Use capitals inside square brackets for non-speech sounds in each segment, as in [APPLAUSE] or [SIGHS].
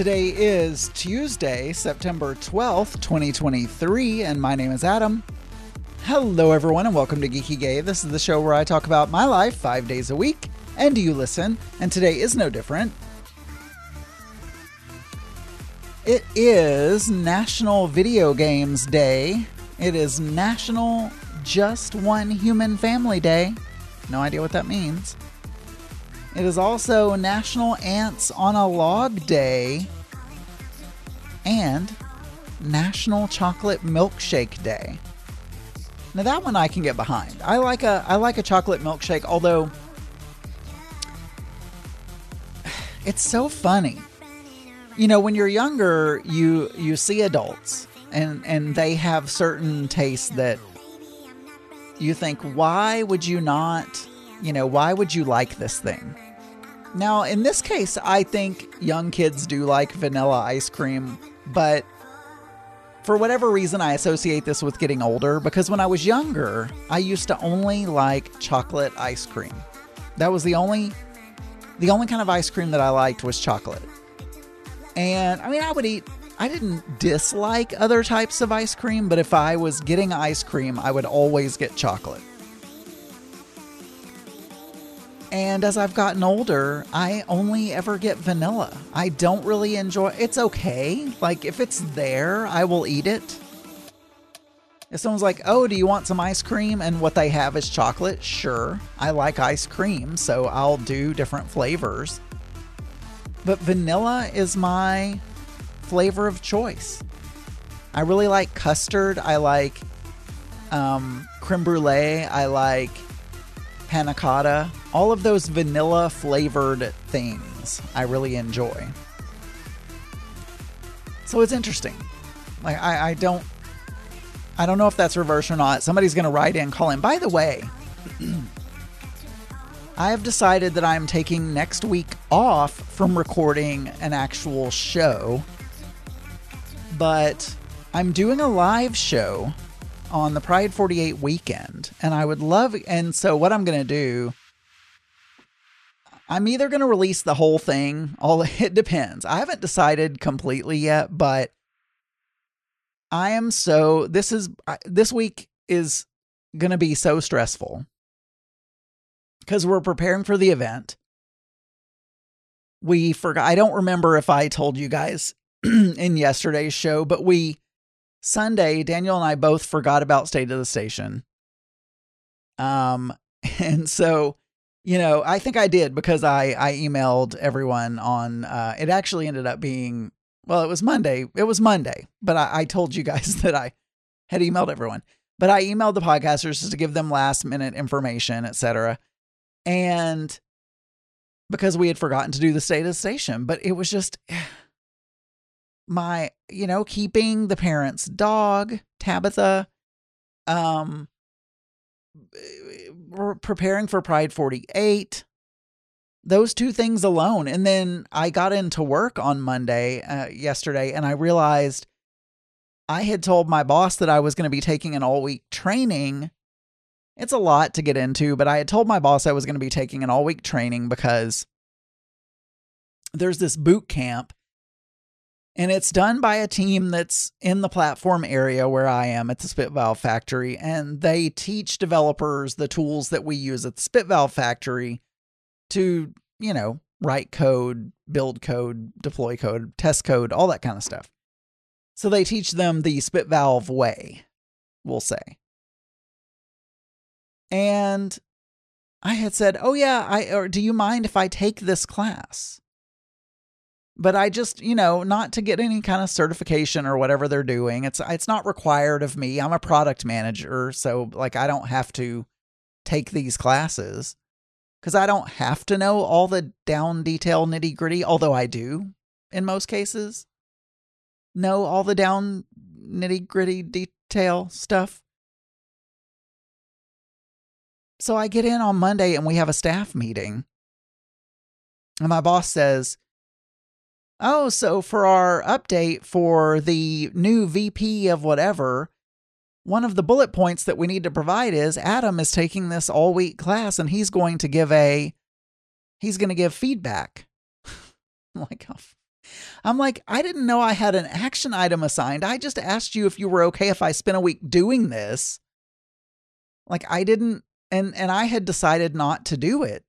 Today is Tuesday, September 12th, 2023, and my name is Adam. Hello, everyone, and welcome to Geeky Gay. This is the show where I talk about my life five days a week, and you listen, and today is no different. It is National Video Games Day. It is National Just One Human Family Day. No idea what that means. It is also National Ants on a Log Day and National Chocolate Milkshake Day. Now that one I can get behind. I like a I like a chocolate milkshake, although it's so funny. You know, when you're younger, you you see adults and and they have certain tastes that you think, why would you not you know, why would you like this thing? Now, in this case, I think young kids do like vanilla ice cream, but for whatever reason, I associate this with getting older because when I was younger, I used to only like chocolate ice cream. That was the only the only kind of ice cream that I liked was chocolate. And I mean, I would eat I didn't dislike other types of ice cream, but if I was getting ice cream, I would always get chocolate. And as I've gotten older, I only ever get vanilla. I don't really enjoy it's okay. Like if it's there, I will eat it. If someone's like, "Oh, do you want some ice cream?" and what they have is chocolate, sure. I like ice cream, so I'll do different flavors. But vanilla is my flavor of choice. I really like custard. I like um, creme brulee. I like panna cotta, all of those vanilla flavored things I really enjoy. So it's interesting. Like I, I don't I don't know if that's reverse or not. Somebody's gonna write in call in. By the way, [CLEARS THROAT] I have decided that I'm taking next week off from recording an actual show. But I'm doing a live show on the Pride 48 weekend. And I would love, and so what I'm going to do, I'm either going to release the whole thing, all [LAUGHS] it depends. I haven't decided completely yet, but I am so, this is, this week is going to be so stressful because we're preparing for the event. We forgot, I don't remember if I told you guys [CLEARS THROAT] in yesterday's show, but we Sunday, Daniel and I both forgot about State of the Station. Um, [LAUGHS] and so, you know, I think I did because I I emailed everyone on. Uh, it actually ended up being well, it was Monday. It was Monday, but I, I told you guys [LAUGHS] that I had emailed everyone. But I emailed the podcasters just to give them last minute information, etc. And because we had forgotten to do the state of the station, but it was just [SIGHS] my, you know, keeping the parents' dog, Tabitha, um, preparing for Pride 48, those two things alone. And then I got into work on Monday, uh, yesterday, and I realized I had told my boss that I was going to be taking an all week training. It's a lot to get into, but I had told my boss I was going to be taking an all week training because there's this boot camp and it's done by a team that's in the platform area where I am at the Spit Valve Factory. And they teach developers the tools that we use at the Spit Valve Factory to, you know, write code, build code, deploy code, test code, all that kind of stuff. So they teach them the Spit Valve way, we'll say. And I had said, "Oh yeah, I or do you mind if I take this class?" But I just, you know, not to get any kind of certification or whatever they're doing. It's it's not required of me. I'm a product manager, so like I don't have to take these classes cuz I don't have to know all the down detail nitty-gritty, although I do in most cases. Know all the down nitty-gritty detail stuff. So I get in on Monday and we have a staff meeting. And my boss says, Oh, so for our update for the new VP of whatever, one of the bullet points that we need to provide is Adam is taking this all week class and he's going to give a he's going to give feedback. [LAUGHS] like, oh, I'm like, I didn't know I had an action item assigned. I just asked you if you were okay if I spent a week doing this. Like I didn't and and I had decided not to do it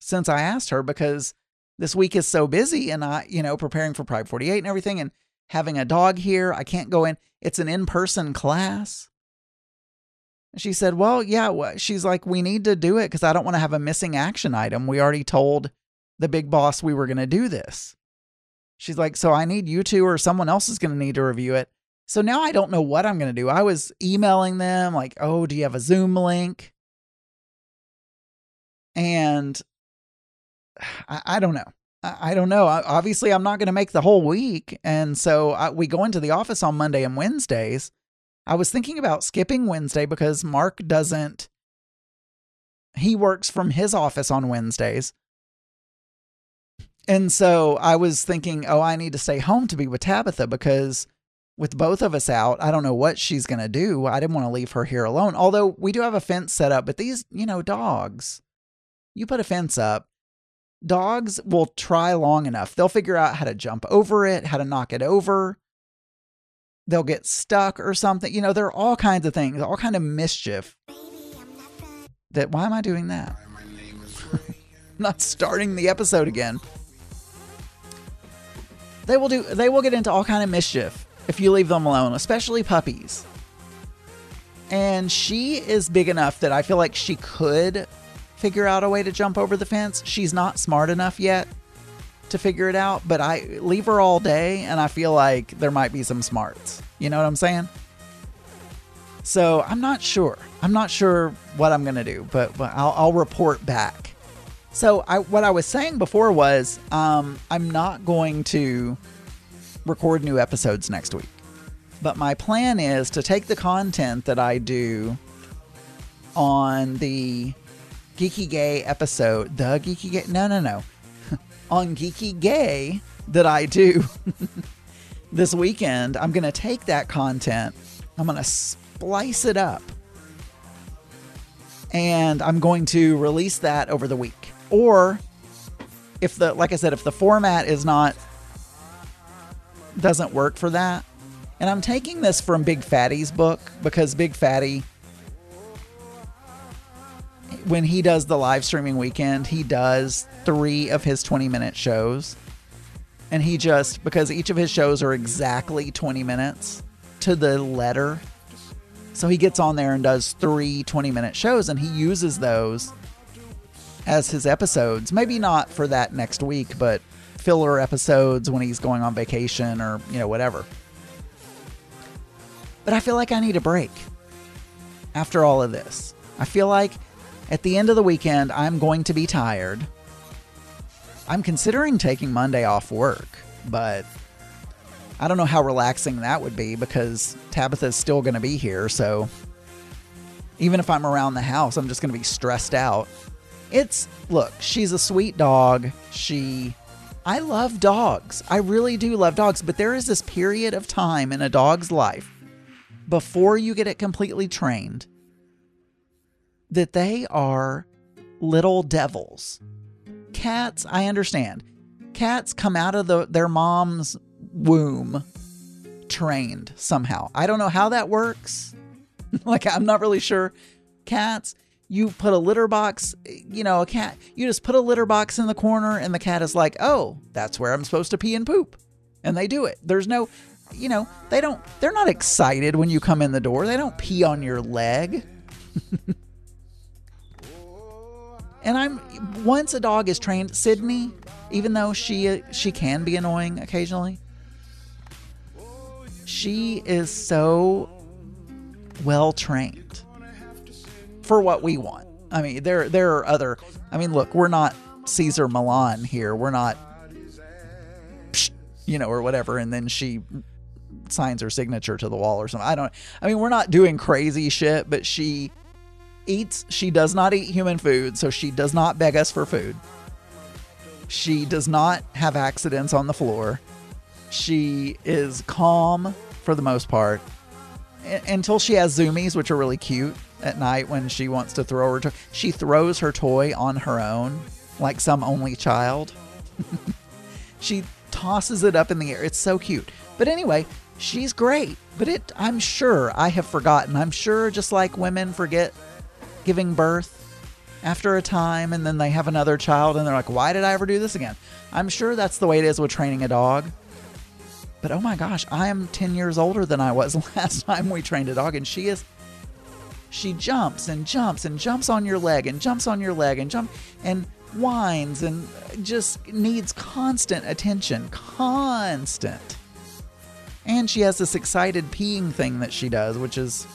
since I asked her because this week is so busy and I, you know, preparing for Pride 48 and everything and having a dog here, I can't go in. It's an in-person class. She said, "Well, yeah, she's like we need to do it cuz I don't want to have a missing action item. We already told the big boss we were going to do this." She's like, "So I need you to or someone else is going to need to review it." So now I don't know what I'm going to do. I was emailing them like, "Oh, do you have a Zoom link?" And I, I don't know. I, don't know. Obviously, I'm not going to make the whole week. And so we go into the office on Monday and Wednesdays. I was thinking about skipping Wednesday because Mark doesn't, he works from his office on Wednesdays. And so I was thinking, oh, I need to stay home to be with Tabitha because with both of us out, I don't know what she's going to do. I didn't want to leave her here alone. Although we do have a fence set up, but these, you know, dogs, you put a fence up, dogs will try long enough. They'll figure out how to jump over it, how to knock it over. They'll get stuck or something. You know, there are all kinds of things, all kind of mischief. That why am I doing that? [LAUGHS] not starting the episode again. They will do they will get into all kind of mischief if you leave them alone, especially puppies. And she is big enough that I feel like she could figure out a way to jump over the fence. She's not smart enough yet to figure it out, but I leave her all day and I feel like there might be some smarts. You know what I'm saying? So I'm not sure. I'm not sure what I'm going to do, but, but I'll, I'll, report back. So I, what I was saying before was um, I'm not going to record new episodes next week. But my plan is to take the content that I do on the Geeky Gay episode, the Geeky Gay, no, no, no, [LAUGHS] on Geeky Gay that I do [LAUGHS] this weekend, I'm going to take that content, I'm going to splice it up, and I'm going to release that over the week. Or if the, like I said, if the format is not, doesn't work for that, and I'm taking this from Big Fatty's book because Big Fatty when he does the live streaming weekend, he does three of his 20 minute shows. And he just, because each of his shows are exactly 20 minutes to the letter. So he gets on there and does three 20 minute shows and he uses those as his episodes. Maybe not for that next week, but filler episodes when he's going on vacation or, you know, whatever. But I feel like I need a break after all of this. I feel like at the end of the weekend, I'm going to be tired. I'm considering taking Monday off work, but I don't know how relaxing that would be because Tabitha's still going to be here. So even if I'm around the house, I'm just going to be stressed out. It's, look, she's a sweet dog. She, I love dogs. I really do love dogs, but there is this period of time in a dog's life before you get it completely trained that they are little devils. Cats, I understand. Cats come out of the, their mom's womb trained somehow. I don't know how that works. [LAUGHS] like, I'm not really sure. Cats, you put a litter box, you know, a cat, you just put a litter box in the corner, and the cat is like, oh, that's where I'm supposed to pee and poop. And they do it. There's no, you know, they don't, they're not excited when you come in the door. They don't pee on your leg. [LAUGHS] And I'm once a dog is trained, Sydney, even though she she can be annoying occasionally, she is so well trained for what we want. I mean, there there are other. I mean, look, we're not Cesar Millan here. We're not, you know, or whatever. And then she signs her signature to the wall or something. I don't. I mean, we're not doing crazy shit, but she eats, she does not eat human food, so she does not beg us for food. She does not have accidents on the floor. She is calm for the most part until she has zoomies, which are really cute at night when she wants to throw her toy. She throws her toy on her own like some only child. [LAUGHS] she tosses it up in the air. It's so cute. But anyway, she's great. But it I'm sure I have forgotten. I'm sure just like women forget giving birth after a time and then they have another child and they're like, "Why did I ever do this again?" I'm sure that's the way it is with training a dog. But oh my gosh, I am 10 years older than I was [LAUGHS] last time we trained a dog and she is she jumps and jumps and jumps on your leg and jumps on your leg and jump and whines and just needs constant attention, constant. And she has this excited peeing thing that she does, which is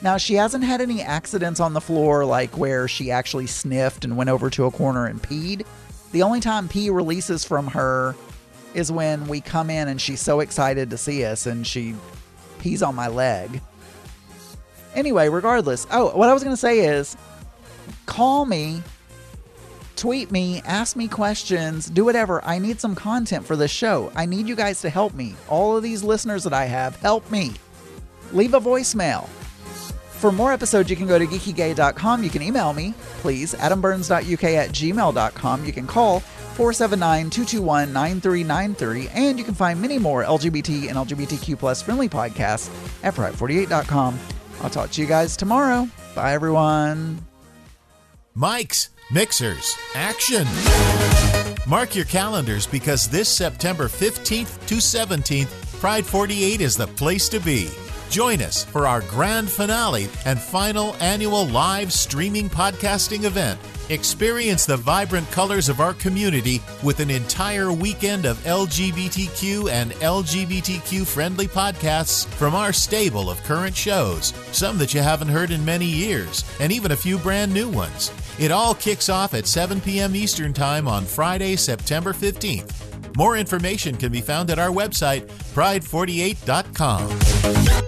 now she hasn't had any accidents on the floor like where she actually sniffed and went over to a corner and peed. The only time pee releases from her is when we come in and she's so excited to see us and she pees on my leg. Anyway, regardless. Oh, what I was going to say is call me, tweet me, ask me questions, do whatever. I need some content for this show. I need you guys to help me. All of these listeners that I have, help me. Leave a voicemail. For more episodes, you can go to geekygay.com. You can email me, please, adamburns.uk at gmail.com. You can call 479 221 9393. And you can find many more LGBT and LGBTQ plus friendly podcasts at pride48.com. I'll talk to you guys tomorrow. Bye, everyone. Mics, mixers, action. Mark your calendars because this September 15th to 17th, Pride 48 is the place to be. Join us for our grand finale and final annual live streaming podcasting event. Experience the vibrant colors of our community with an entire weekend of LGBTQ and LGBTQ friendly podcasts from our stable of current shows, some that you haven't heard in many years, and even a few brand new ones. It all kicks off at 7 p.m. Eastern Time on Friday, September 15th. More information can be found at our website, pride48.com.